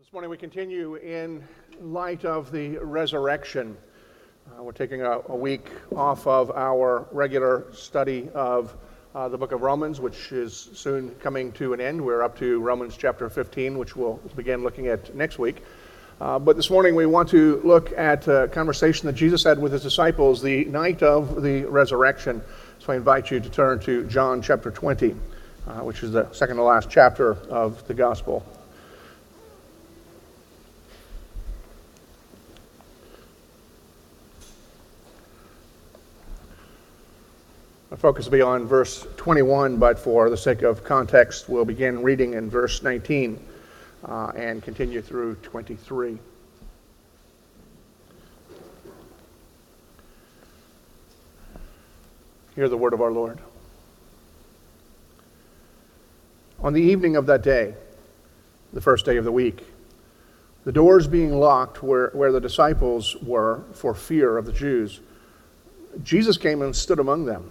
This morning we continue in light of the resurrection. Uh, we're taking a, a, week off of our regular study of uh, the book of Romans, which is soon coming to an end. We're up to Romans chapter 15, which we'll begin looking at next week. Uh, but this morning we want to look at a conversation that Jesus had with his disciples the night of the resurrection. So I invite you to turn to John chapter 20, uh, which is the second to last chapter of the gospel focus will be on verse 21, but for the sake of context, we'll begin reading in verse 19 uh, and continue through 23. Hear the word of our Lord. On the evening of that day, the first day of the week, the doors being locked where, where the disciples were for fear of the Jews, Jesus came and stood among them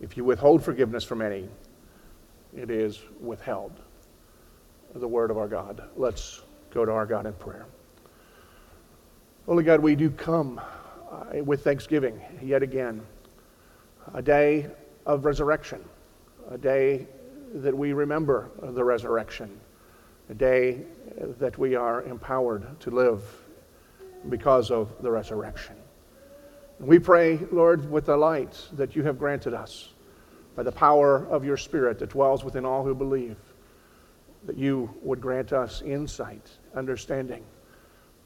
If you withhold forgiveness from any, it is withheld. The word of our God. Let's go to our God in prayer. Holy God, we do come uh, with thanksgiving yet again. A day of resurrection, a day that we remember the resurrection, a day that we are empowered to live because of the resurrection. We pray, Lord, with the light that you have granted us by the power of your Spirit that dwells within all who believe, that you would grant us insight, understanding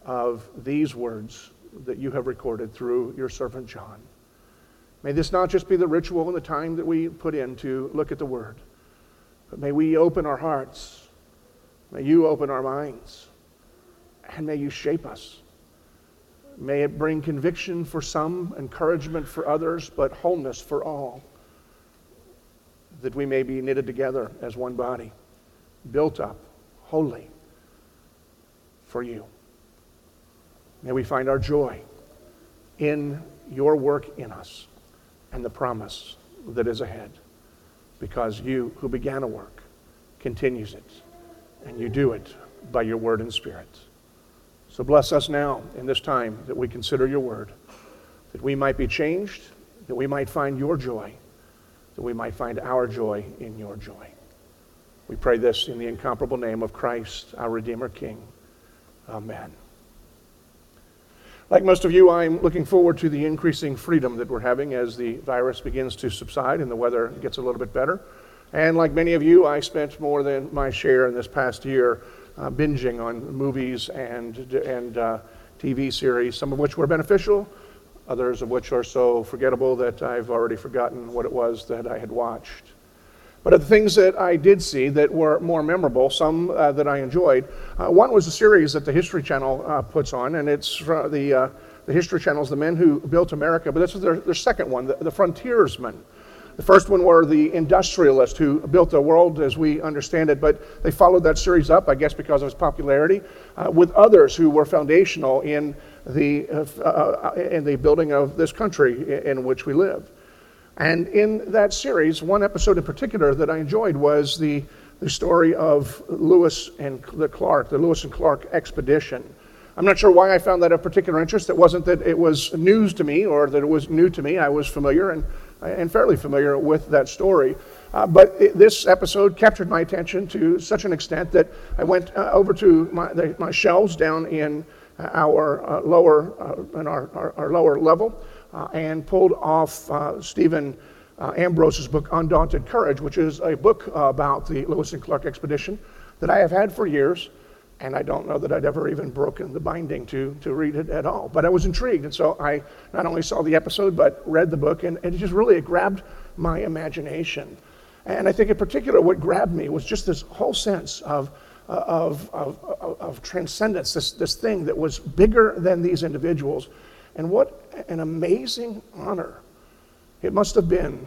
of these words that you have recorded through your servant John. May this not just be the ritual and the time that we put in to look at the Word, but may we open our hearts. May you open our minds. And may you shape us May it bring conviction for some, encouragement for others, but wholeness for all. That we may be knitted together as one body, built up, holy for you. May we find our joy in your work in us and the promise that is ahead. Because you, who began a work, continues it, and you do it by your word and spirit. So bless us now in this time that we consider your word, that we might be changed, that we might find your joy, that we might find our joy in your joy. We pray this in the incomparable name of Christ, our Redeemer King. Amen. Like most of you, I'm looking forward to the increasing freedom that we're having as the virus begins to subside and the weather gets a little bit better. And like many of you, I spent more than my share in this past year uh, binging on movies and, and uh, TV series, some of which were beneficial, others of which are so forgettable that I've already forgotten what it was that I had watched. But of the things that I did see that were more memorable, some uh, that I enjoyed, uh, one was a series that the History Channel uh, puts on, and it's the, uh, the History Channel's The Men Who Built America, but this is their, their second one, the, the Frontiersmen. The first one were the industrialists who built the world as we understand it, but they followed that series up, I guess, because of its popularity, uh, with others who were foundational in the, uh, uh, in the building of this country in which we live. And in that series, one episode in particular that I enjoyed was the, the story of Lewis and the Clark, the Lewis and Clark expedition. I'm not sure why I found that of particular interest. It wasn't that it was news to me or that it was new to me. I was familiar and and fairly familiar with that story. Uh, but it, this episode captured my attention to such an extent that I went uh, over to my, the, my shelves down in our uh, lower uh, in our, our, our, lower level uh, and pulled off uh, Stephen Ambrose's book Undaunted Courage, which is a book about the Lewis and Clark expedition that I have had for years and I don't know that I'd ever even broken the binding to, to read it at all. But I was intrigued, and so I not only saw the episode, but read the book, and, and it just really grabbed my imagination. And I think in particular, what grabbed me was just this whole sense of, Uh, of, of, of, transcendence, this, this thing that was bigger than these individuals. And what an amazing honor it must have been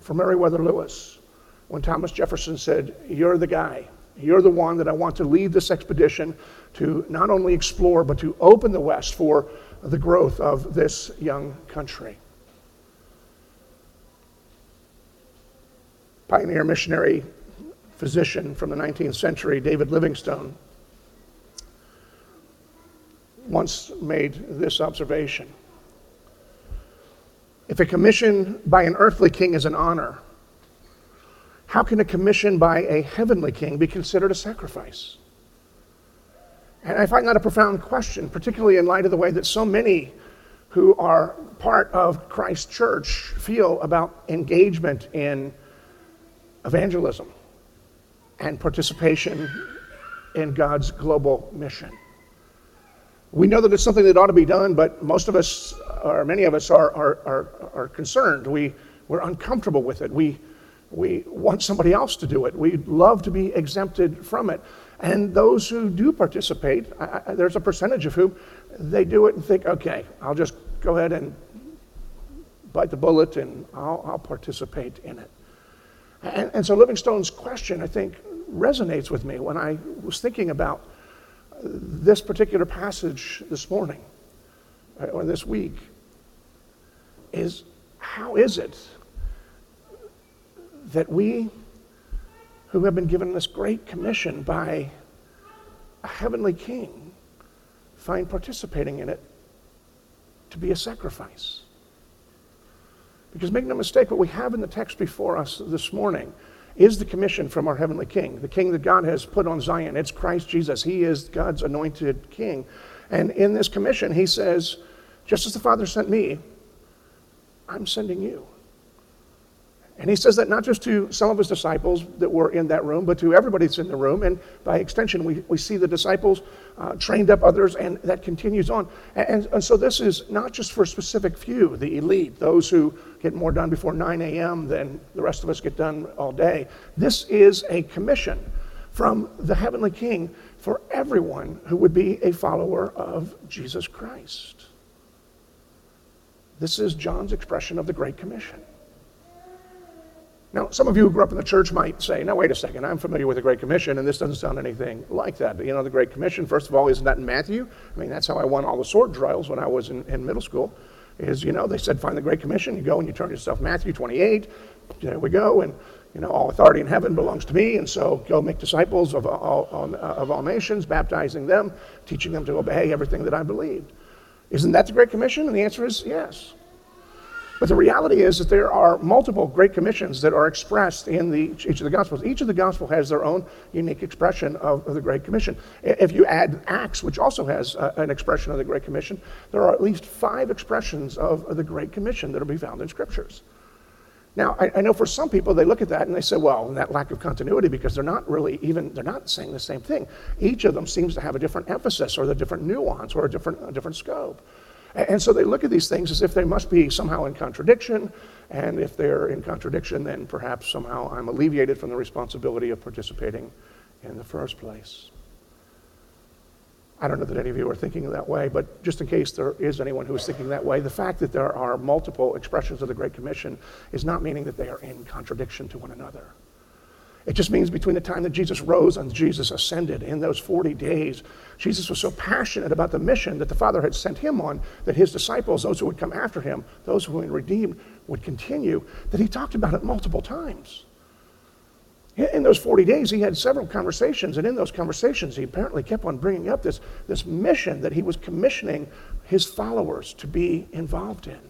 for Meriwether Lewis when Thomas Jefferson said, You're the guy. You're the one that I want to lead this expedition to not only explore, but to open the West for the growth of this young country. Pioneer missionary physician from the 19th century, David Livingstone, once made this observation. If a commission by an earthly king is an honor, how can a commission by a heavenly king be considered a sacrifice? And I find that a profound question, particularly in light of the way that so many who are part of Christ's church feel about engagement in evangelism and participation in God's global mission. We know that it's something that ought to be done, but most of us, or many of us, are, are, are, are concerned. We, we're uncomfortable with it. We, we want somebody else to do it. We'd love to be exempted from it. And those who do participate, I, I, there's a percentage of whom they do it and think, okay, I'll just go ahead and bite the bullet and I'll, I'll participate in it. And, and so Livingstone's question, I think, resonates with me when I was thinking about this particular passage this morning uh, or this week is how is it that we who have been given this great commission by a heavenly king find participating in it to be a sacrifice. Because make no mistake, what we have in the text before us this morning is the commission from our heavenly king, the king that God has put on Zion. It's Christ Jesus. He is God's anointed king. And in this commission, he says, just as the Father sent me, I'm sending you. And he says that not just to some of his disciples that were in that room, but to everybody that's in the room. And by extension, we, we see the disciples uh, trained up others, and that continues on. And, and, so this is not just for a specific few, the elite, those who get more done before 9 a.m. than the rest of us get done all day. This is a commission from the heavenly king for everyone who would be a follower of Jesus Christ. This is John's expression of the Great Commission. Now, some of you who grew up in the church might say, now, wait a second, I'm familiar with the Great Commission, and this doesn't sound anything like that. You know, the Great Commission, first of all, isn't that in Matthew? I mean, that's how I won all the sword trials when I was in, in middle school, is, you know, they said, find the Great Commission, you go and you turn yourself Matthew 28, there we go, and, you know, all authority in heaven belongs to me, and so go make disciples of all, of all nations, baptizing them, teaching them to obey everything that I believed. Isn't that the Great Commission? And the answer is yes. But the reality is that there are multiple great commissions that are expressed in the, each of the Gospels. Each of the Gospel has their own unique expression of, of the Great Commission. If you add Acts, which also has uh, an expression of the Great Commission, there are at least five expressions of, of the Great Commission that will be found in Scriptures. Now, I, I, know for some people, they look at that and they say, well, that lack of continuity, because they're not really even, they're not saying the same thing. Each of them seems to have a different emphasis or a different nuance or a different, a different scope. And so they look at these things as if they must be somehow in contradiction. And if they're in contradiction, then perhaps somehow I'm alleviated from the responsibility of participating in the first place. I don't know that any of you are thinking that way, but just in case there is anyone who is thinking that way, the fact that there are multiple expressions of the Great Commission is not meaning that they are in contradiction to one another. It just means between the time that Jesus rose and Jesus ascended in those 40 days, Jesus was so passionate about the mission that the Father had sent him on that his disciples, those who would come after him, those who would redeemed, would continue, that he talked about it multiple times. In those 40 days, he had several conversations, and in those conversations, he apparently kept on bringing up this, this mission that he was commissioning his followers to be involved in.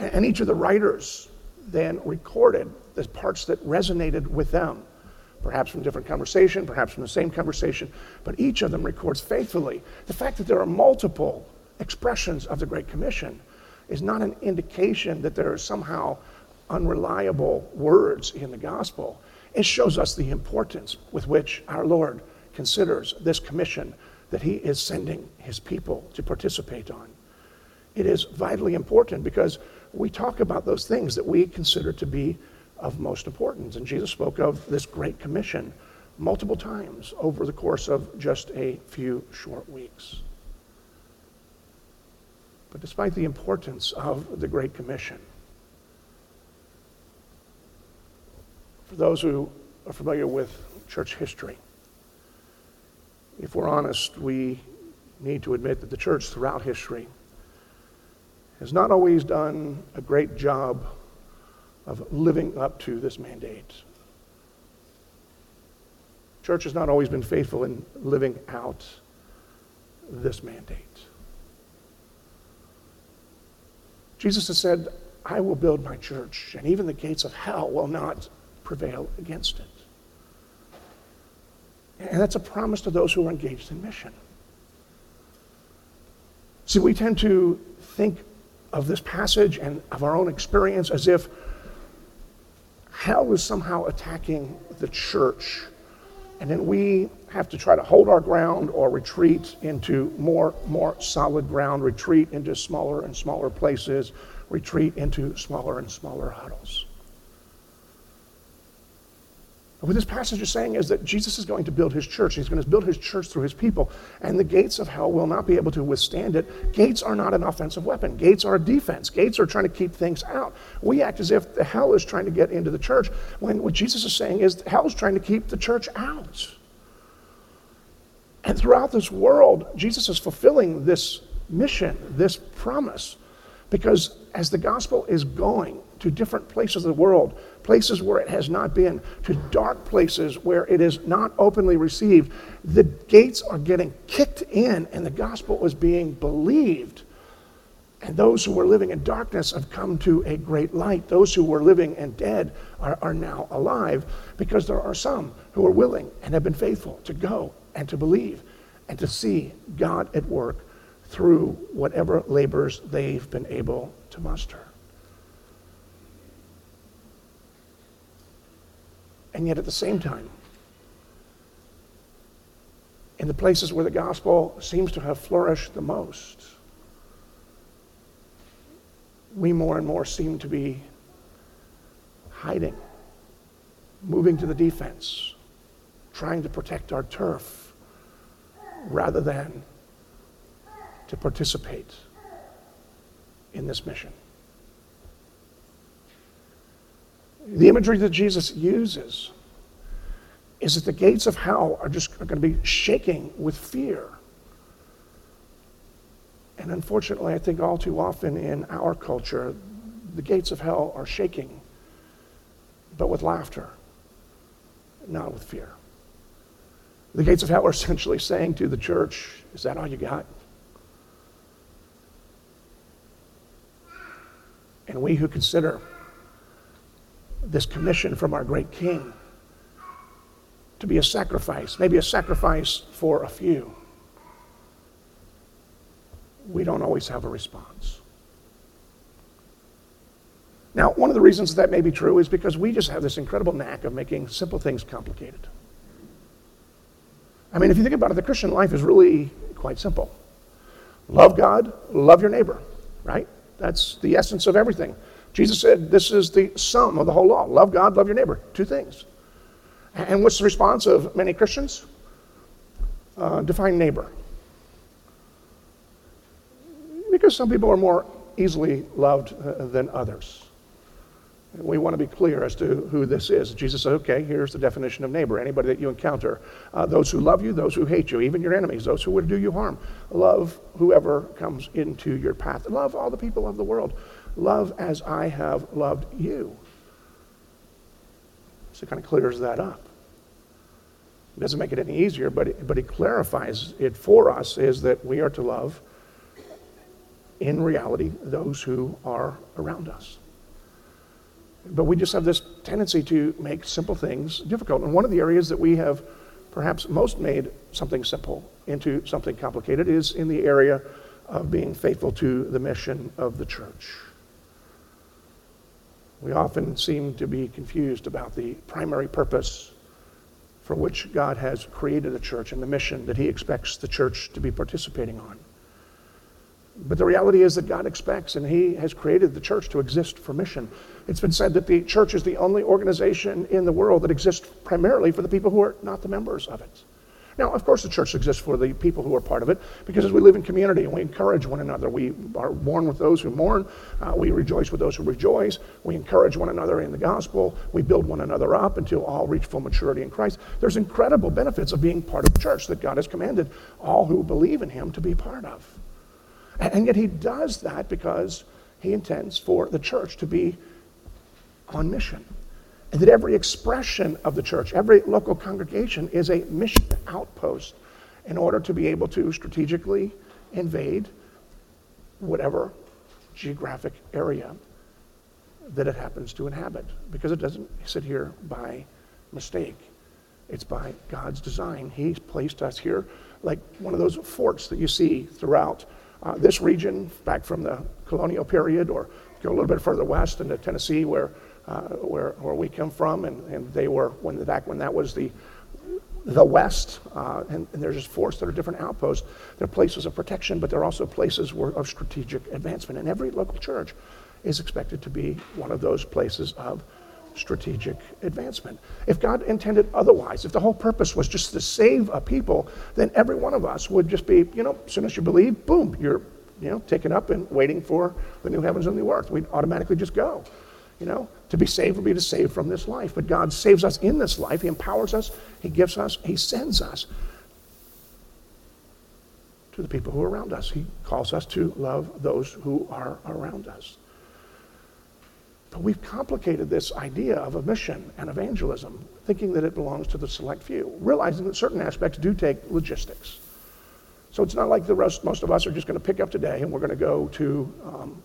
And each of the writers then recorded the parts that resonated with them, perhaps from different conversation, perhaps from the same conversation, but each of them records faithfully. The fact that there are multiple expressions of the Great Commission is not an indication that there are somehow unreliable words in the gospel. It shows us the importance with which our Lord considers this commission that he is sending his people to participate on. It is vitally important because we talk about those things that we consider to be of most importance. And Jesus spoke of this great commission multiple times over the course of just a few short weeks. But despite the importance of the Great Commission, for those who are familiar with church history, if we're honest, we need to admit that the church throughout history has not always done a great job of living up to this mandate. Church has not always been faithful in living out this mandate. Jesus has said, I will build my church, and even the gates of hell will not prevail against it. And that's a promise to those who are engaged in mission. See, we tend to think of this passage and of our own experience as if hell is somehow attacking the church, and then we have to try to hold our ground or retreat into more, more solid ground, retreat into smaller and smaller places, retreat into smaller and smaller huddles. What this passage is saying is that Jesus is going to build his church. He's going to build his church through his people, and the gates of hell will not be able to withstand it. Gates are not an offensive weapon. Gates are a defense. Gates are trying to keep things out. We act as if the hell is trying to get into the church, when what Jesus is saying is hell is trying to keep the church out. And throughout this world, Jesus is fulfilling this mission, this promise, because as the gospel is going to different places of the world, places where it has not been, to dark places where it is not openly received. The gates are getting kicked in, and the gospel is being believed. And those who were living in darkness have come to a great light. Those who were living and dead are, are now alive because there are some who are willing and have been faithful to go and to believe and to see God at work through whatever labors they've been able to muster. And yet at the same time, in the places where the gospel seems to have flourished the most, we more and more seem to be hiding, moving to the defense, trying to protect our turf rather than to participate in this mission. The imagery that Jesus uses is that the gates of hell are just are going to be shaking with fear. And unfortunately, I think all too often in our culture, the gates of hell are shaking, but with laughter, not with fear. The gates of hell are essentially saying to the church, Is that all you got? And we who consider this commission from our great king to be a sacrifice, maybe a sacrifice for a few, we don't always have a response. Now, one of the reasons that may be true is because we just have this incredible knack of making simple things complicated. I mean, if you think about it, the Christian life is really quite simple love God, love your neighbor, right? That's the essence of everything. Jesus said this is the sum of the whole law love God, love your neighbor. Two things. And what's the response of many Christians? Uh, define neighbor. Because some people are more easily loved uh, than others. We want to be clear as to who this is. Jesus said, okay, here's the definition of neighbor anybody that you encounter. Uh, those who love you, those who hate you, even your enemies, those who would do you harm. Love whoever comes into your path. Love all the people of the world. Love as I have loved you. So it kind of clears that up. It doesn't make it any easier, but it, but it clarifies it for us is that we are to love, in reality, those who are around us. But we just have this tendency to make simple things difficult. And one of the areas that we have perhaps most made something simple into something complicated is in the area of being faithful to the mission of the church. We often seem to be confused about the primary purpose for which God has created the church and the mission that He expects the church to be participating on. But the reality is that God expects, and He has created the church to exist for mission. It's been said that the church is the only organization in the world that exists primarily for the people who are not the members of it. Now, of course, the church exists for the people who are part of it because as we live in community and we encourage one another, we are mourn with those who mourn, uh, we rejoice with those who rejoice, we encourage one another in the gospel, we build one another up until all reach full maturity in Christ. There's incredible benefits of being part of the church that God has commanded all who believe in Him to be part of. And yet He does that because He intends for the church to be on mission and that every expression of the church, every local congregation is a mission outpost in order to be able to strategically invade whatever geographic area that it happens to inhabit. Because it doesn't sit here by mistake, it's by God's design. He's placed us here like one of those forts that you see throughout uh, this region, back from the colonial period, or go a little bit further west into Tennessee, where uh, where, where we come from, and, and they were when the, back when that was the the West, uh, and, and, there's just forts that are different outposts. They're places of protection, but they're also places where, of strategic advancement. And every local church is expected to be one of those places of strategic advancement. If God intended otherwise, if the whole purpose was just to save a people, then every one of us would just be, you know, as soon as you believe, boom, you're, you know, taken up and waiting for the new heavens and the new earth. We'd automatically just go. You know, to be saved would be to save from this life. But God saves us in this life. He empowers us, He gives us, He sends us to the people who are around us. He calls us to love those who are around us. But we've complicated this idea of a mission and evangelism, thinking that it belongs to the select few, realizing that certain aspects do take logistics. So it's not like the rest, most of us are just going to pick up today and we're going to go to, um,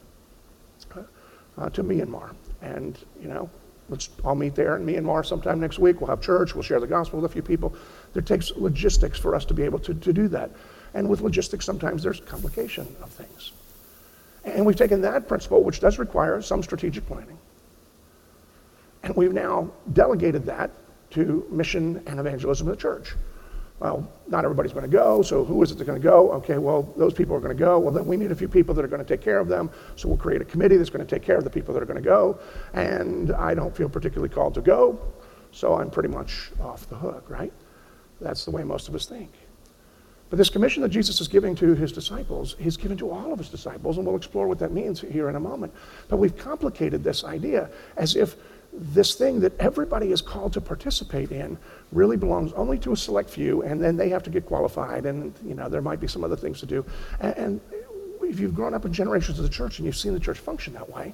uh, to Myanmar and, you know, let's all meet there in Myanmar sometime next week. We'll have church. We'll share the gospel with a few people. There takes logistics for us to be able to, to do that. And with logistics, sometimes there's complication of things. And we've taken that principle, which does require some strategic planning, and we've now delegated that to mission and evangelism of the church well, not everybody's going to go, so who is it that's going to go? Okay, well, those people are going to go. Well, then we need a few people that are going to take care of them, so we'll create a committee that's going to take care of the people that are going to go. And I don't feel particularly called to go, so I'm pretty much off the hook, right? That's the way most of us think. But this commission that Jesus is giving to his disciples, he's given to all of his disciples, and we'll explore what that means here in a moment. But we've complicated this idea as if this thing that everybody is called to participate in really belongs only to a select few, and then they have to get qualified, and you know there might be some other things to do. And, and if you've grown up in generations of the church and you've seen the church function that way,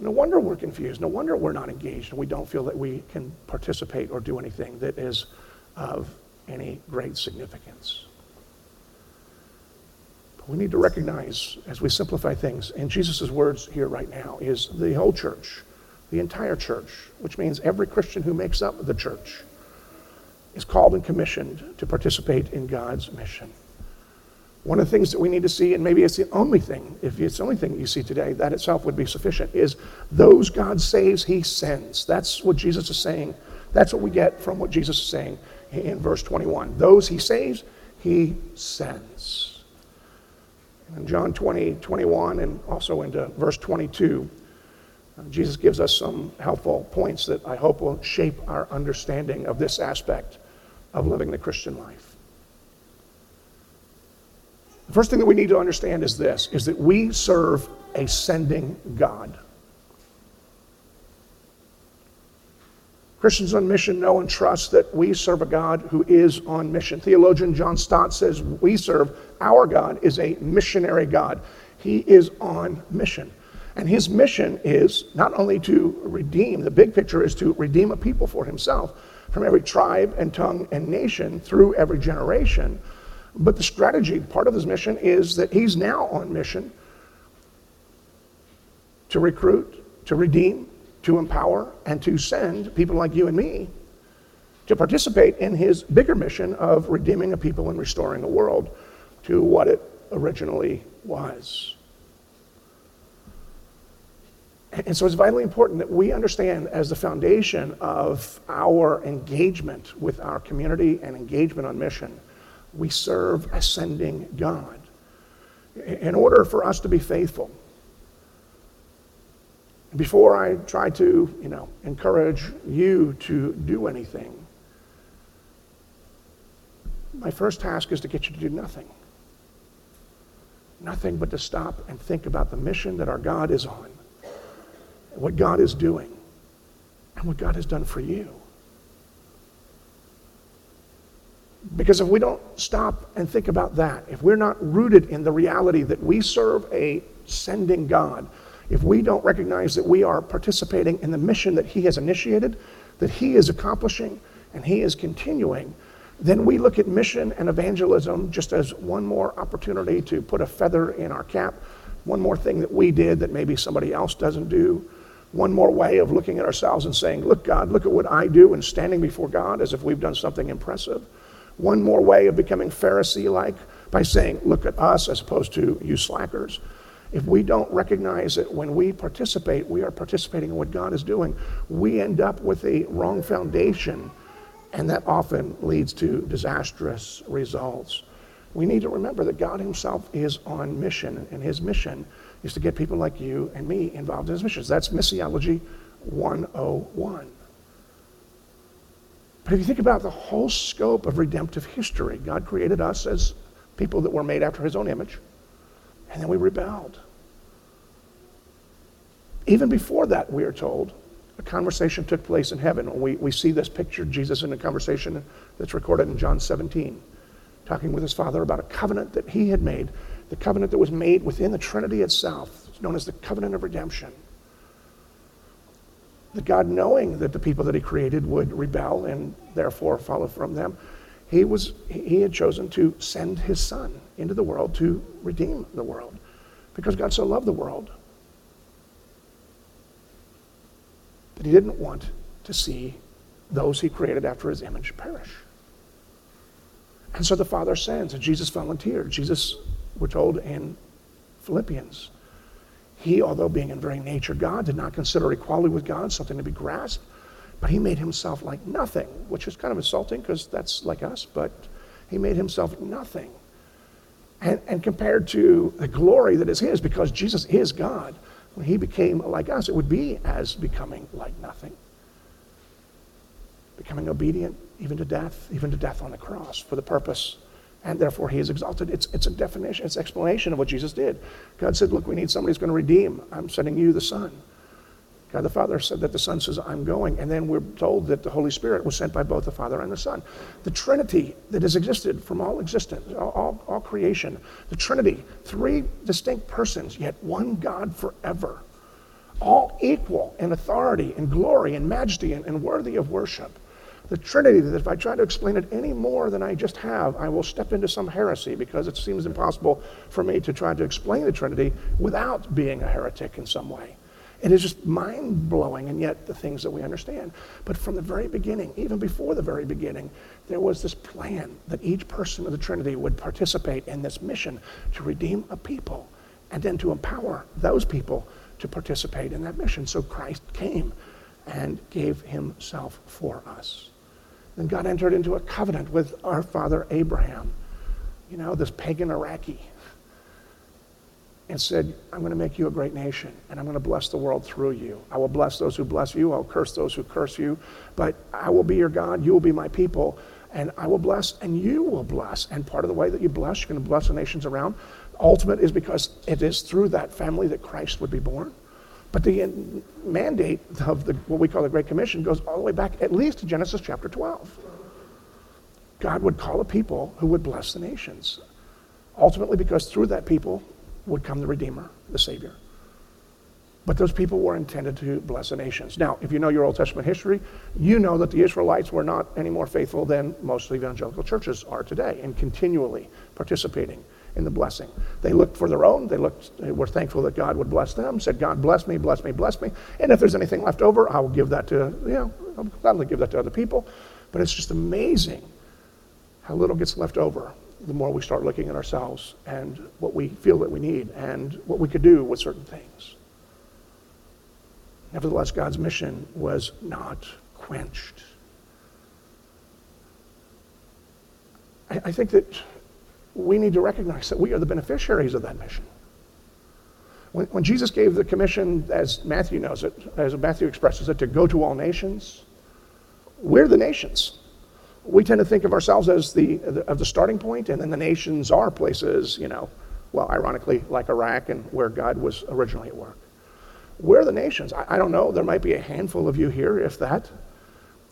no wonder we're confused. No wonder we're not engaged, and we don't feel that we can participate or do anything that is of any great significance. But we need to recognize, as we simplify things, and Jesus' words here right now is the whole church the entire church, which means every Christian who makes up the church, is called and commissioned to participate in God's mission. One of the things that we need to see, and maybe it's the only thing, if it's the only thing you see today, that itself would be sufficient, is those God saves, he sends. That's what Jesus is saying. That's what we get from what Jesus is saying in verse 21. Those he saves, he sends. In John 20, 21, and also into verse 22, Uh, Jesus gives us some helpful points that I hope will shape our understanding of this aspect of living the Christian life. The first thing that we need to understand is this is that we serve a sending God. Christians on mission know and trust that we serve a God who is on mission. Theologian John Stott says we serve our God is a missionary God. He is on mission. And his mission is not only to redeem, the big picture is to redeem a people for himself from every tribe and tongue and nation through every generation. But the strategy, part of his mission, is that he's now on mission to recruit, to redeem, to empower, and to send people like you and me to participate in his bigger mission of redeeming a people and restoring a world to what it originally was. And so it's vitally important that we understand as the foundation of our engagement with our community and engagement on mission, we serve a sending God. In order for us to be faithful, before I try to, you know, encourage you to do anything, my first task is to get you to do nothing. Nothing but to stop and think about the mission that our God is on, what God is doing, and what God has done for you. Because if we don't stop and think about that, if we're not rooted in the reality that we serve a sending God, if we don't recognize that we are participating in the mission that He has initiated, that He is accomplishing, and He is continuing, then we look at mission and evangelism just as one more opportunity to put a feather in our cap, one more thing that we did that maybe somebody else doesn't do, one more way of looking at ourselves and saying, Look, God, look at what I do, and standing before God as if we've done something impressive. One more way of becoming Pharisee like by saying, Look at us, as opposed to you slackers. If we don't recognize that when we participate, we are participating in what God is doing, we end up with a wrong foundation and that often leads to disastrous results. We need to remember that God Himself is on mission, and His mission is to get people like you and me involved in His missions. That's Missiology 101. But if you think about the whole scope of redemptive history, God created us as people that were made after His own image, and then we rebelled. Even before that, we are told a conversation took place in heaven. We, we see this picture, of Jesus in a conversation that's recorded in John 17, talking with his Father about a covenant that he had made, the covenant that was made within the Trinity itself, known as the covenant of redemption. That God, knowing that the people that he created would rebel and therefore follow from them, he, was, he had chosen to send his Son into the world to redeem the world because God so loved the world that he didn't want to see those he created after his image perish. And so the Father sends, and Jesus volunteered. Jesus, we're told in Philippians, he, although being in very nature God, did not consider equality with God something to be grasped, but he made himself like nothing, which is kind of insulting because that's like us, but he made himself nothing. And, and compared to the glory that is his, because Jesus is God, when he became like us, it would be as becoming like nothing. Becoming obedient even to death, even to death on the cross for the purpose. And therefore he is exalted. It's, it's a definition, it's an explanation of what Jesus did. God said, Look, we need somebody who's going to redeem. I'm sending you the Son. God the Father said that the Son says, I'm going. And then we're told that the Holy Spirit was sent by both the Father and the Son. The Trinity that has existed from all existence, all, all, all creation, the Trinity, three distinct persons, yet one God forever, all equal in authority and glory and majesty and, and worthy of worship. The Trinity, that if I try to explain it any more than I just have, I will step into some heresy because it seems impossible for me to try to explain the Trinity without being a heretic in some way. It is just mind blowing, and yet the things that we understand. But from the very beginning, even before the very beginning, there was this plan that each person of the Trinity would participate in this mission to redeem a people and then to empower those people to participate in that mission. So Christ came and gave himself for us. Then God entered into a covenant with our father Abraham, you know, this pagan Iraqi and said, I'm going to make you a great nation, and I'm going to bless the world through you. I will bless those who bless you, I'll curse those who curse you, but I will be your God, you will be my people, and I will bless, and you will bless. And part of the way that you bless, you're going to bless the nations around. Ultimate is because it is through that family that Christ would be born. But the mandate of the, what we call the Great Commission goes all the way back at least to Genesis chapter 12. God would call a people who would bless the nations. Ultimately, because through that people, would come the Redeemer, the Savior. But those people were intended to bless the nations. Now, if you know your Old Testament history, you know that the Israelites were not any more faithful than most evangelical churches are today in continually participating in the blessing. They looked for their own. They looked, they were thankful that God would bless them, said, God bless me, bless me, bless me. And if there's anything left over, I will give that to, you know, I'll gladly give that to other people. But it's just amazing how little gets left over the more we start looking at ourselves and what we feel that we need and what we could do with certain things. Nevertheless, God's mission was not quenched. I, I think that we need to recognize that we are the beneficiaries of that mission. When, when Jesus gave the commission, as Matthew knows it, as Matthew expresses it, to go to all nations, we're the nations. We tend to think of ourselves as the, of the starting point, and then the nations are places, you know, well, ironically, like Iraq and where God was originally at work. We're the nations. I, I don't know, there might be a handful of you here, if that,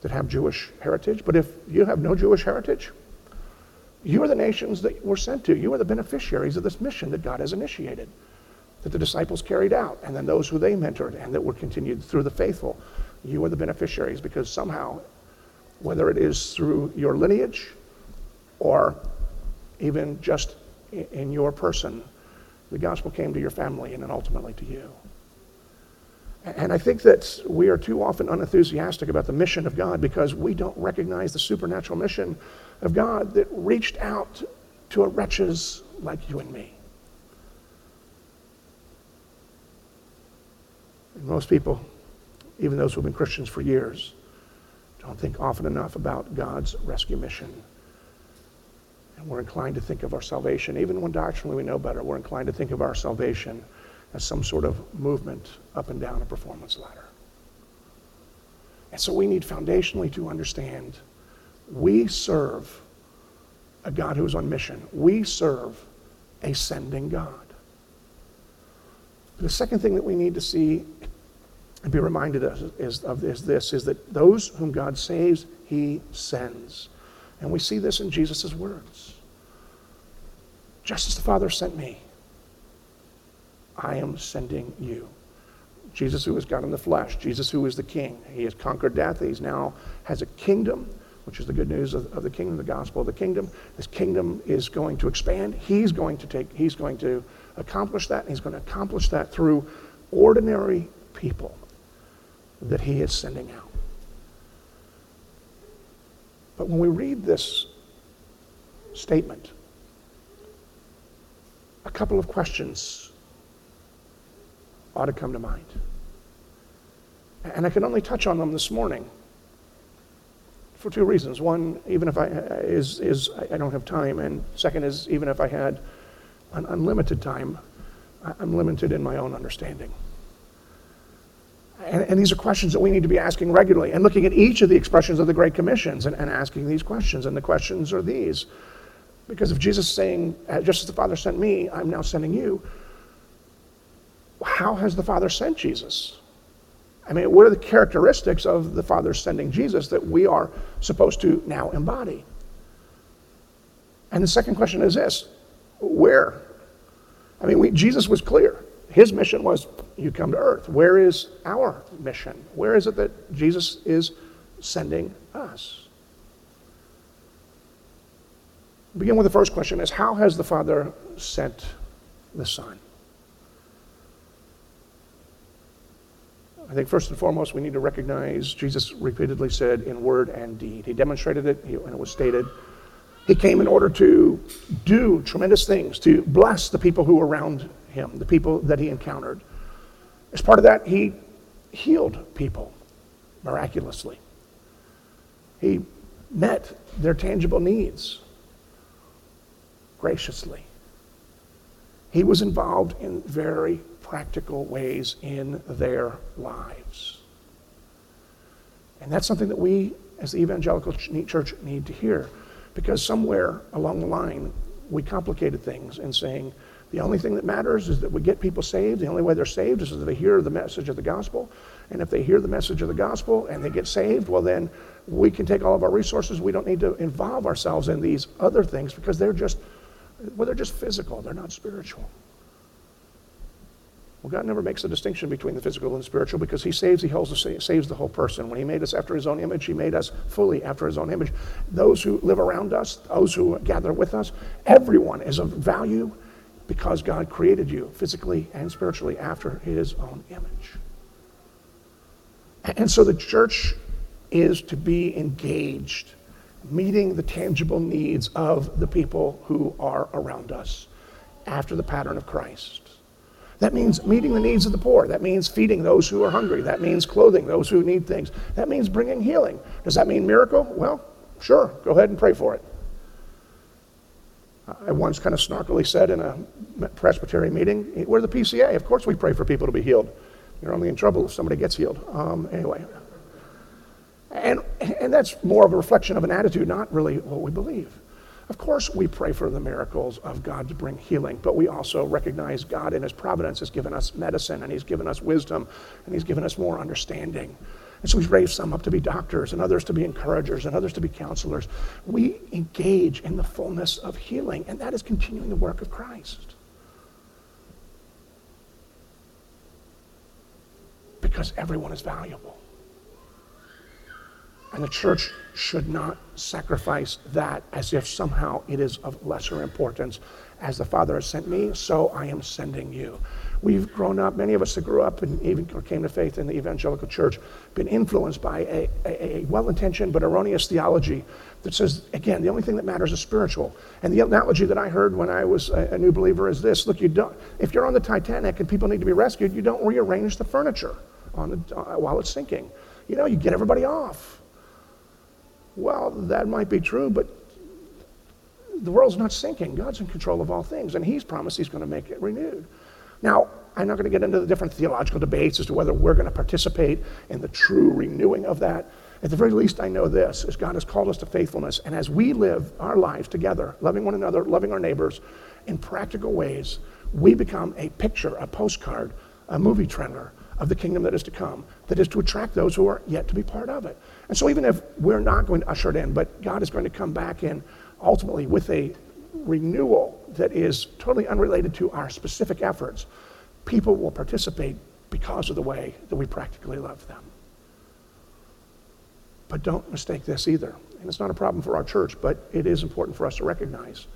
that have Jewish heritage, but if you have no Jewish heritage, you are the nations that we're sent to. You are the beneficiaries of this mission that God has initiated, that the disciples carried out, and then those who they mentored, and that were continued through the faithful. You are the beneficiaries because somehow, whether it is through your lineage or even just in your person, the gospel came to your family and then ultimately to you. And I think that we are too often unenthusiastic about the mission of God because we don't recognize the supernatural mission of God that reached out to a wretches like you and me. And most people, even those who have been Christians for years, don't think often enough about God's rescue mission. And we're inclined to think of our salvation, even when doctrinally we know better, we're inclined to think of our salvation as some sort of movement up and down a performance ladder. And so we need foundationally to understand we serve a God who is on mission. We serve a sending God. The second thing that we need to see and be reminded of is, of is this is that those whom God saves, he sends. And we see this in Jesus' words. Just as the Father sent me, I am sending you. Jesus, who is God in the flesh, Jesus, who is the King. He has conquered death. He now has a kingdom, which is the good news of, of the kingdom, the gospel of the kingdom. This kingdom is going to expand. He's going to take, he's going to accomplish that, he's going to accomplish that through ordinary people that he is sending out. But when we read this statement, a couple of questions ought to come to mind. And I can only touch on them this morning for two reasons. One, even if I is is I don't have time, and second is even if I had an unlimited time, I'm limited in my own understanding. And, and, these are questions that we need to be asking regularly and looking at each of the expressions of the Great Commissions and, and asking these questions. And the questions are these. Because if Jesus is saying, just as the Father sent me, I'm now sending you, how has the Father sent Jesus? I mean, what are the characteristics of the Father sending Jesus that we are supposed to now embody? And the second question is this where? I mean, we, Jesus was clear. His mission was you come to earth. Where is our mission? Where is it that Jesus is sending us? Begin with the first question is how has the Father sent the Son? I think first and foremost, we need to recognize Jesus repeatedly said in word and deed. He demonstrated it, and it was stated. He came in order to do tremendous things, to bless the people who were around him, the people that he encountered. As part of that, he healed people miraculously. He met their tangible needs graciously. He was involved in very practical ways in their lives. And that's something that we, as the evangelical church, need to hear. Because somewhere along the line, we complicated things in saying the only thing that matters is that we get people saved. The only way they're saved is if they hear the message of the gospel. And if they hear the message of the gospel and they get saved, well, then we can take all of our resources. We don't need to involve ourselves in these other things because they're just, well, they're just physical, they're not spiritual. Well, God never makes a distinction between the physical and the spiritual because He saves, He saves the whole person. When He made us after His own image, He made us fully after His own image. Those who live around us, those who gather with us, everyone is of value because God created you physically and spiritually after His own image. And so the church is to be engaged, meeting the tangible needs of the people who are around us after the pattern of Christ. That means meeting the needs of the poor. That means feeding those who are hungry. That means clothing those who need things. That means bringing healing. Does that mean miracle? Well, sure. Go ahead and pray for it. I once kind of snarkily said in a Presbyterian meeting, we're the PCA. Of course we pray for people to be healed. You're only in trouble if somebody gets healed. Um, anyway. And, and that's more of a reflection of an attitude, not really what we believe. Of course, we pray for the miracles of God to bring healing, but we also recognize God in His providence has given us medicine and He's given us wisdom and He's given us more understanding. And so He's raised some up to be doctors and others to be encouragers and others to be counselors. We engage in the fullness of healing, and that is continuing the work of Christ. Because everyone is valuable. And the church should not sacrifice that as if somehow it is of lesser importance. As the Father has sent me, so I am sending you. We've grown up, many of us that grew up and even came to faith in the evangelical church, been influenced by a, a, a well intentioned but erroneous theology that says, again, the only thing that matters is spiritual. And the analogy that I heard when I was a, a new believer is this look, you don't, if you're on the Titanic and people need to be rescued, you don't rearrange the furniture on the, uh, while it's sinking. You know, you get everybody off. Well, that might be true, but the world's not sinking. God's in control of all things, and He's promised He's going to make it renewed. Now, I'm not going to get into the different theological debates as to whether we're going to participate in the true renewing of that. At the very least, I know this is God has called us to faithfulness. And as we live our lives together, loving one another, loving our neighbors in practical ways, we become a picture, a postcard, a movie trailer of the kingdom that is to come, that is to attract those who are yet to be part of it. And so, even if we're not going to usher it in, but God is going to come back in ultimately with a renewal that is totally unrelated to our specific efforts, people will participate because of the way that we practically love them. But don't mistake this either. And it's not a problem for our church, but it is important for us to recognize.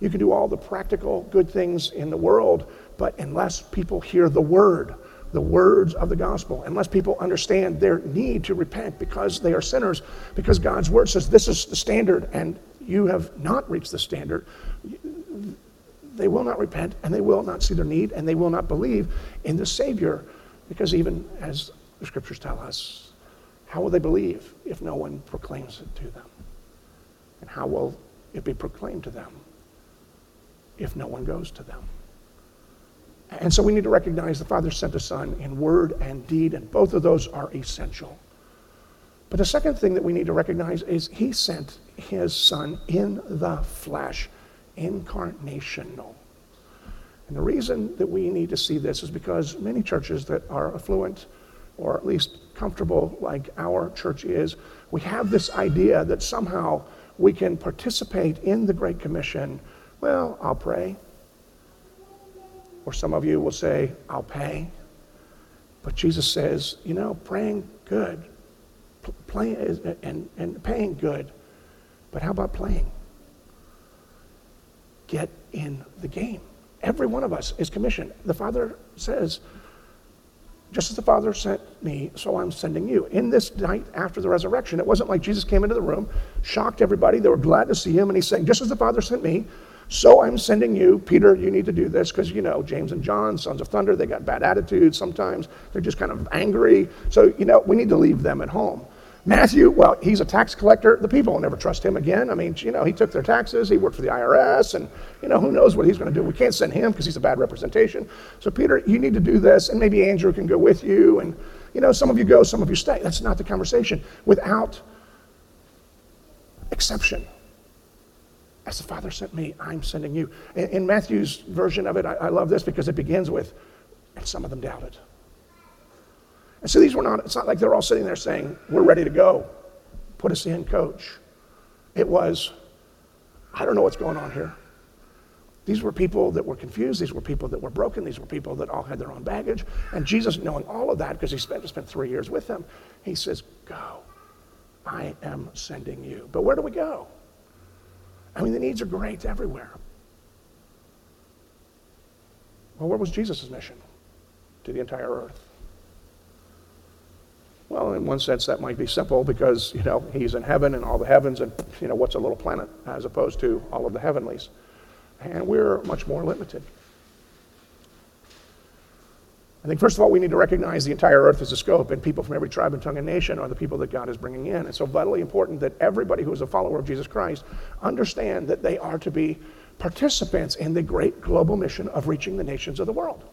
You can do all the practical good things in the world, but unless people hear the word, the words of the gospel, unless people understand their need to repent because they are sinners, because God's word says this is the standard and you have not reached the standard, they will not repent and they will not see their need and they will not believe in the Savior because, even as the scriptures tell us, how will they believe if no one proclaims it to them? And how will it be proclaimed to them if no one goes to them? And so we need to recognize the Father sent the Son in word and deed, and both of those are essential. But the second thing that we need to recognize is He sent His Son in the flesh, incarnational. And the reason that we need to see this is because many churches that are affluent or at least comfortable, like our church is, we have this idea that somehow we can participate in the Great Commission. Well, I'll pray, or some of you will say, I'll pay. But Jesus says, you know, praying good, playing and, and paying good. But how about playing? Get in the game. Every one of us is commissioned. The Father says, just as the Father sent me, so I'm sending you. In this night after the resurrection, it wasn't like Jesus came into the room, shocked everybody. They were glad to see him, and he's saying, just as the Father sent me, so I'm sending you, Peter, you need to do this because, you know, James and John, sons of thunder, they got bad attitudes sometimes. They're just kind of angry. So, you know, we need to leave them at home. Matthew, well, he's a tax collector. The people will never trust him again. I mean, you know, he took their taxes, he worked for the IRS, and, you know, who knows what he's going to do. We can't send him because he's a bad representation. So, Peter, you need to do this, and maybe Andrew can go with you. And, you know, some of you go, some of you stay. That's not the conversation. Without exception. As the Father sent me, I'm sending you. In, in Matthew's version of it, I, I love this because it begins with, and some of them doubted. And so these were not, it's not like they're all sitting there saying, We're ready to go. Put us in, coach. It was, I don't know what's going on here. These were people that were confused. These were people that were broken. These were people that all had their own baggage. And Jesus, knowing all of that, because he spent, spent three years with them, he says, Go. I am sending you. But where do we go? I mean, the needs are great everywhere. Well, where was Jesus' mission? To the entire earth. Well, in one sense, that might be simple because, you know, he's in heaven and all the heavens, and, you know, what's a little planet as opposed to all of the heavenlies? And we're much more limited. I think, first of all, we need to recognize the entire earth as a scope, and people from every tribe and tongue and nation are the people that God is bringing in. It's so vitally important that everybody who is a follower of Jesus Christ understand that they are to be participants in the great global mission of reaching the nations of the world.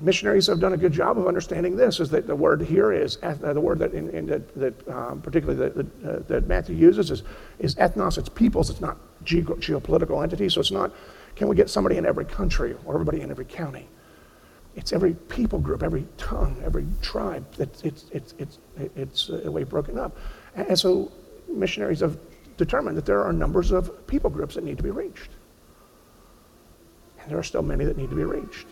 missionaries have done a good job of understanding this is that the word here is uh, the word that, in, in that, that um, particularly that, uh, that matthew uses is, is ethnos it's peoples it's not ge- geopolitical entities so it's not can we get somebody in every country or everybody in every county? It's every people group every tongue every tribe it's, it's, it's, it's, it's a way broken up. And, and so missionaries have determined that there are numbers of people groups that need to be reached. And there are still many that need to be reached.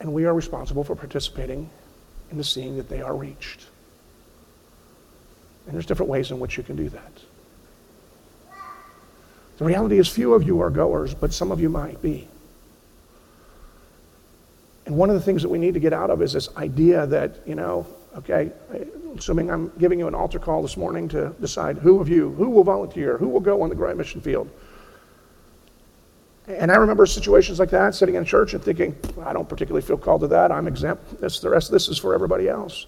And we are responsible for participating in the seeing that they are reached. And there's different ways in which you can do that. The reality is, few of you are goers, but some of you might be. And one of the things that we need to get out of is this idea that, you know, okay, assuming I'm giving you an altar call this morning to decide who of you, who will volunteer, who will go on the Grand Mission Field. And I remember situations like that, sitting in church and thinking, I don't particularly feel called to that. I'm exempt. This, the rest of this is for everybody else.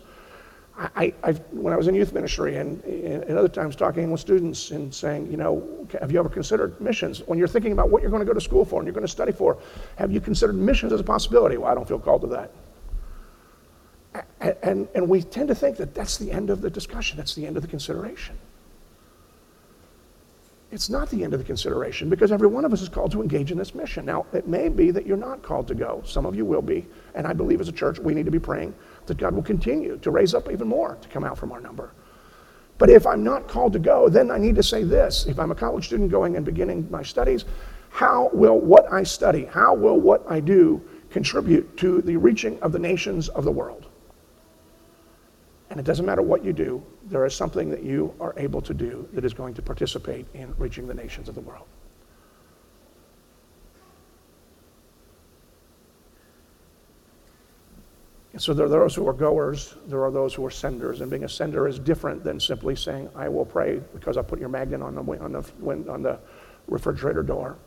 I, I, when I was in youth ministry and, and other times talking with students and saying, you know, have you ever considered missions? When you're thinking about what you're going to go to school for and you're going to study for, have you considered missions as a possibility? Well, I don't feel called to that. And, and, and we tend to think that that's the end of the discussion, that's the end of the consideration. It's not the end of the consideration because every one of us is called to engage in this mission. Now, it may be that you're not called to go. Some of you will be. And I believe as a church, we need to be praying that God will continue to raise up even more to come out from our number. But if I'm not called to go, then I need to say this. If I'm a college student going and beginning my studies, how will what I study, how will what I do contribute to the reaching of the nations of the world? And it doesn't matter what you do, there is something that you are able to do that is going to participate in reaching the nations of the world. And so there are those who are goers, there are those who are senders, and being a sender is different than simply saying, I will pray because I put your magnet on the, on the, on the refrigerator door,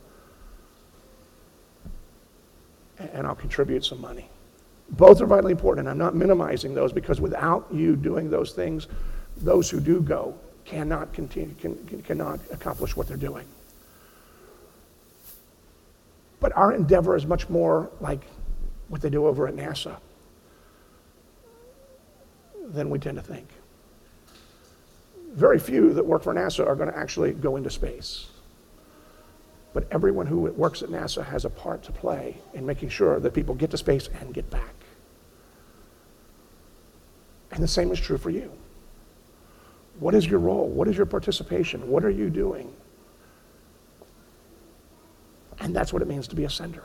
and I'll contribute some money. Both are vitally important, and I'm not minimizing those because without you doing those things, those who do go cannot continue, can, cannot accomplish what they're doing. But our endeavor is much more like what they do over at NASA than we tend to think. Very few that work for NASA are going to actually go into space. But everyone who works at NASA has a part to play in making sure that people get to space and get back. And the same is true for you. What is your role? What is your participation? What are you doing? And that's what it means to be a sender.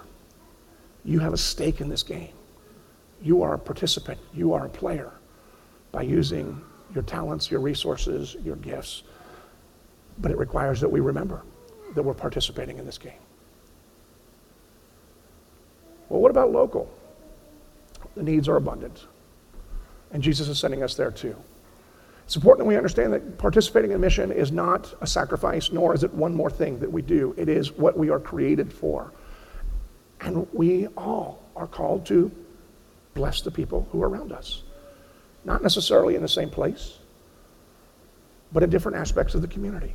You have a stake in this game. You are a participant. You are a player by using your talents, your resources, your gifts. But it requires that we remember that we're participating in this game. Well, what about local? The needs are abundant. And Jesus is sending us there too. It's important that we understand that participating in mission is not a sacrifice, nor is it one more thing that we do. It is what we are created for. And we all are called to bless the people who are around us. Not necessarily in the same place, but in different aspects of the community.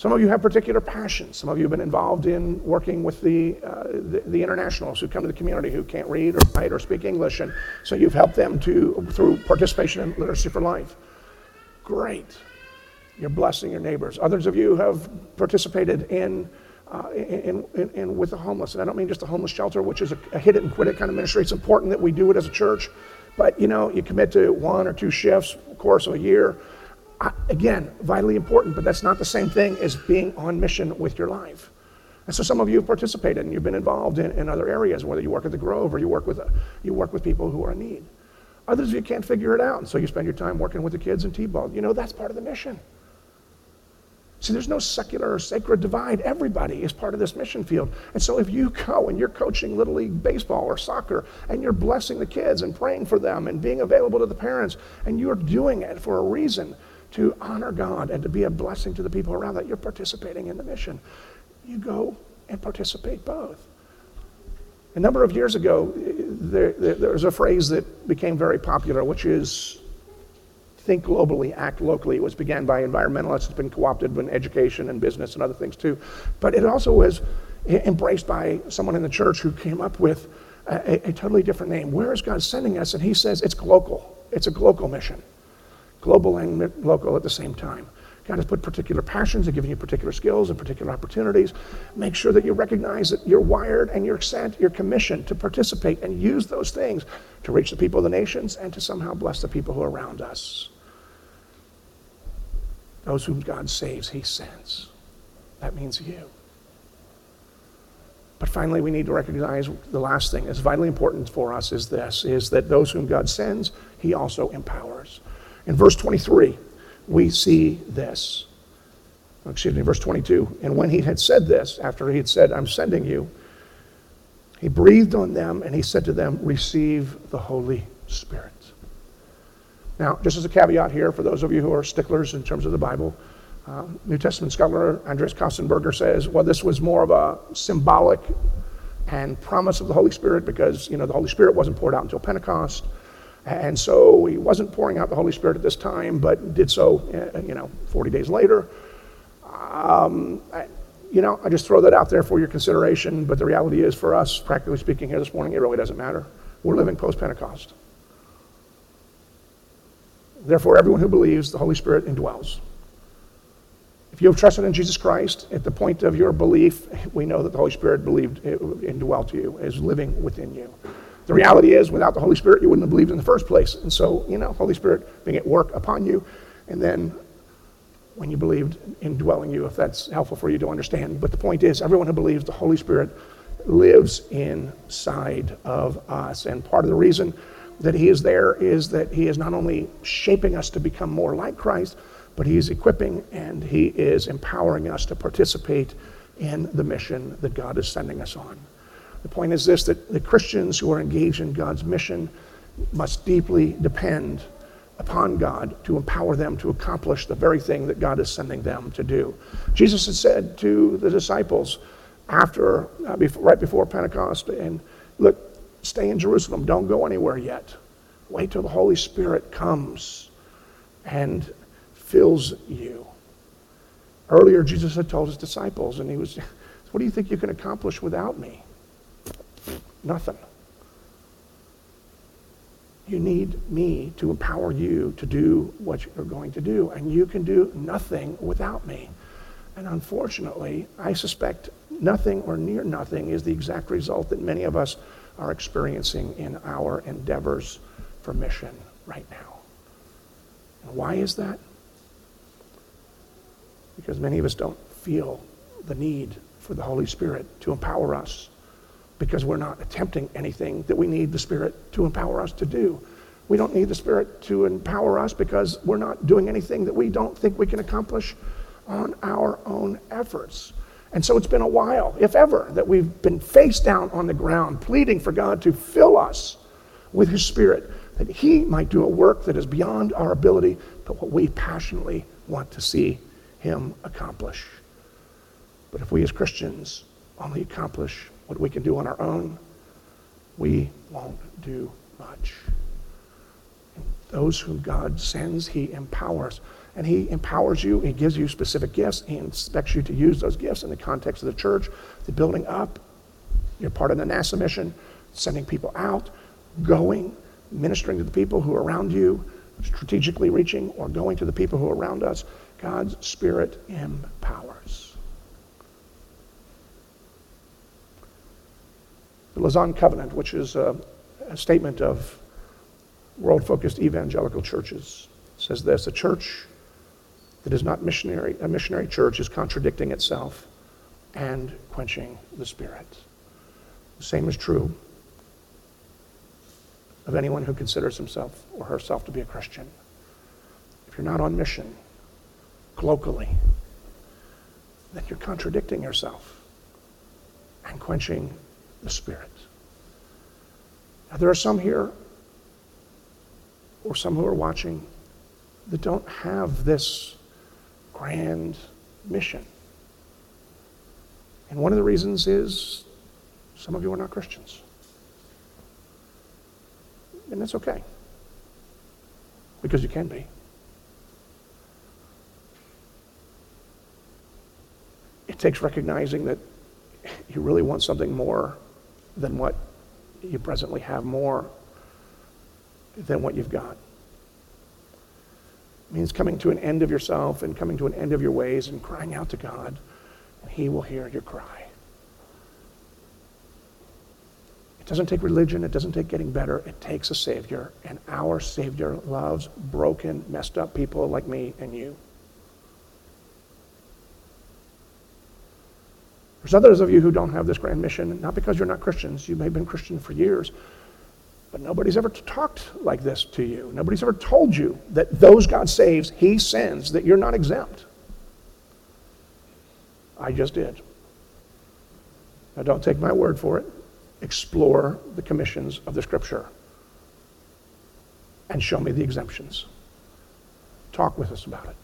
Some of you have particular passions. Some of you have been involved in working with the, uh, the, the, internationals who come to the community who can't read or write or speak English, and so you've helped them to through participation in Literacy for Life. Great. You're blessing your neighbors. Others of you have participated in, uh, in, in, in, with the homeless, and I don't mean just a homeless shelter, which is a, a hit it and quit it kind of ministry. It's important that we do it as a church, but you know, you commit to one or two shifts, course of a year again, vitally important, but that's not the same thing as being on mission with your life. And so some of you have participated and you've been involved in, in other areas, whether you work at the Grove or you work with, a, you work with people who are in need. Others of you can't figure it out, and so you spend your time working with the kids in T-ball. You know, that's part of the mission. See, there's no secular or sacred divide. Everybody is part of this mission field. And so if you go and you're coaching Little League baseball or soccer and you're blessing the kids and praying for them and being available to the parents and you're doing it for a reason, to honor God and to be a blessing to the people around that, you're participating in the mission. You go and participate both. A number of years ago, there, there, there was a phrase that became very popular, which is think globally, act locally. It was began by environmentalists. It's been co-opted in education and business and other things too. But it also was embraced by someone in the church who came up with a, a totally different name. Where is God sending us? And he says it's global. It's a global mission, global and local at the same time. God has put particular passions and given you particular skills and particular opportunities. Make sure that you recognize that you're wired and you're sent, you're commissioned to participate and use those things to reach the people of the nations and to somehow bless the people who are around us. Those whom God saves, He sends. That means you. But finally, we need to recognize the last thing that's vitally important for us is this, is that those whom God sends, He also empowers. In verse 23, we see this. Excuse me, verse 22. And when he had said this, after he had said, I'm sending you, he breathed on them and he said to them, Receive the Holy Spirit. Now, just as a caveat here, for those of you who are sticklers in terms of the Bible, uh, New Testament scholar Andreas Kostenberger says, well, this was more of a symbolic and promise of the Holy Spirit because, you know, the Holy Spirit wasn't poured out until Pentecost. And so he wasn't pouring out the Holy Spirit at this time, but did so, uh, you know, 40 days later. Um, I, you know, I just throw that out there for your consideration. But the reality is, for us, practically speaking, here this morning, it really doesn't matter. We're living post Pentecost. Therefore, everyone who believes, the Holy Spirit indwells. If you have trusted in Jesus Christ, at the point of your belief, we know that the Holy Spirit believed, indwelt you, is living within you. The reality is, without the Holy Spirit, you wouldn't have believed in the first place. And so, you know, Holy Spirit being at work upon you, and then when you believed indwelling you, if that's helpful for you to understand. But the point is, everyone who believes the Holy Spirit lives inside of us. And part of the reason that He is there is that He is not only shaping us to become more like Christ, but He is equipping and He is empowering us to participate in the mission that God is sending us on. The point is this that the Christians who are engaged in God's mission must deeply depend upon God to empower them to accomplish the very thing that God is sending them to do. Jesus had said to the disciples after, uh, before, right before Pentecost, and look, stay in Jerusalem, don't go anywhere yet. Wait till the Holy Spirit comes and fills you. Earlier, Jesus had told his disciples, and he was, What do you think you can accomplish without me? Nothing. You need me to empower you to do what you're going to do, and you can do nothing without me. And unfortunately, I suspect nothing or near nothing is the exact result that many of us are experiencing in our endeavors for mission right now. And why is that? Because many of us don't feel the need for the Holy Spirit to empower us because we're not attempting anything that we need the Spirit to empower us to do. We don't need the Spirit to empower us because we're not doing anything that we don't think we can accomplish on our own efforts. And so it's been a while, if ever, that we've been face down on the ground, pleading for God to fill us with His Spirit, that He might do a work that is beyond our ability, but what we passionately want to see Him accomplish. But if we as Christians only accomplish what we can do on our own, we won't do much. Those whom God sends, He empowers. And He empowers you, He gives you specific gifts, He expects you to use those gifts in the context of the church, the building up. You're part of the NASA mission, sending people out, going, ministering to the people who are around you, strategically reaching, or going to the people who are around us. God's Spirit empowers. The Lausanne Covenant, which is a, a statement of world focused evangelical churches, says this A church that is not missionary, a missionary church is contradicting itself and quenching the Spirit. The same is true of anyone who considers himself or herself to be a Christian. If you're not on mission locally, then you're contradicting yourself and quenching the Spirit. Now, there are some here, or some who are watching, that don't have this grand mission. And one of the reasons is Some of you are not Christians. And that's okay. Because you can be. It takes recognizing that you really want something more than what you presently have, more than what you've got. It means coming to an end of yourself and coming to an end of your ways and crying out to God, and He will hear your cry. It doesn't take religion, it doesn't take getting better, it takes a Savior, and our Savior loves broken, messed up people like me and you. There's others of you who don't have this grand mission, not because you're not Christians. You may have been Christian for years, but nobody's ever talked like this to you. Nobody's ever told you that those God saves, He sends, that you're not exempt. I just did. Now, don't take my word for it. Explore the commissions of the Scripture and show me the exemptions. Talk with us about it.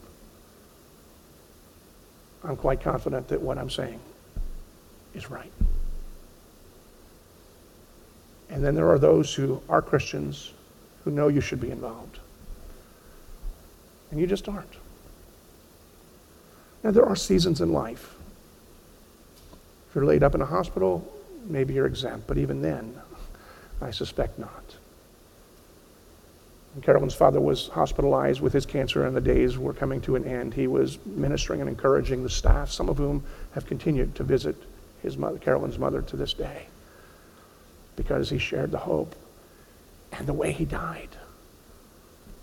I'm quite confident that what I'm saying is right. And then there are those who are Christians who know you should be involved. And you just aren't. Now, there are seasons in life. If you're laid up in a hospital, maybe you're exempt, but even then, I suspect not. Carolyn's father was hospitalized with his cancer and the days were coming to an end, he was ministering and encouraging the staff, some of whom have continued to visit his mother, Carolyn's mother, to this day because he shared the hope. And the way he died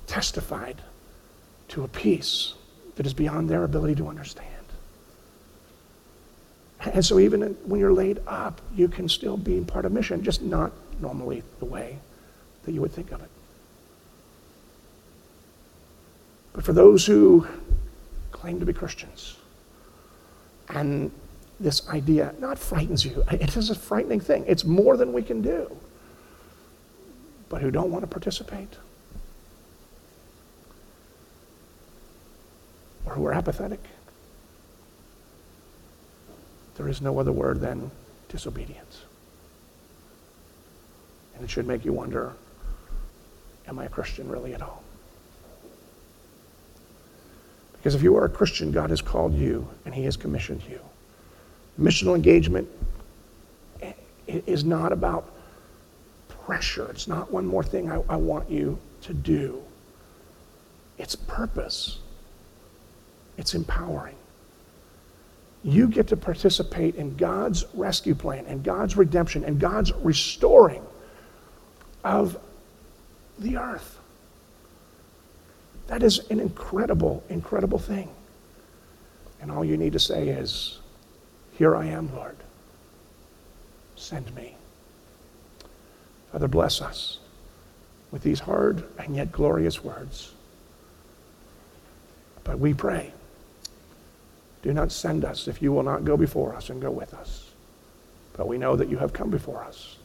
testified to a peace that is beyond their ability to understand. And so, even when you're laid up, you can still be part of mission, just not normally the way that you would think of it. But for those who claim to be Christians and this idea not frightens you. It is a frightening thing. It's more than we can do. But who don't want to participate or who are apathetic, there is no other word than disobedience. And it should make you wonder am I a Christian really at all? Because if you are a Christian, God has called you and He has commissioned you. Missional engagement is not about pressure. It's not one more thing I, I want you to do. It's purpose. It's empowering. You get to participate in God's rescue plan and God's redemption and God's restoring of the earth. That is an incredible, incredible thing. And all you need to say is, here I am, Lord. Send me. Father, bless us with these hard and yet glorious words. But we pray, do not send us if you will not go before us and go with us. But we know that you have come before us,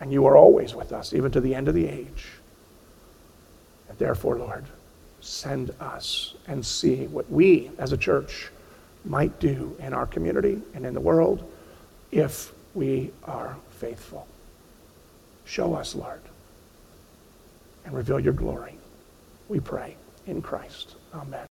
and you are always with us, even to the end of the age. And therefore, Lord, send us and see what we as a church might do in our community and in the world if we are faithful. Show us, Lord, and reveal your glory. We pray in Christ. Amen.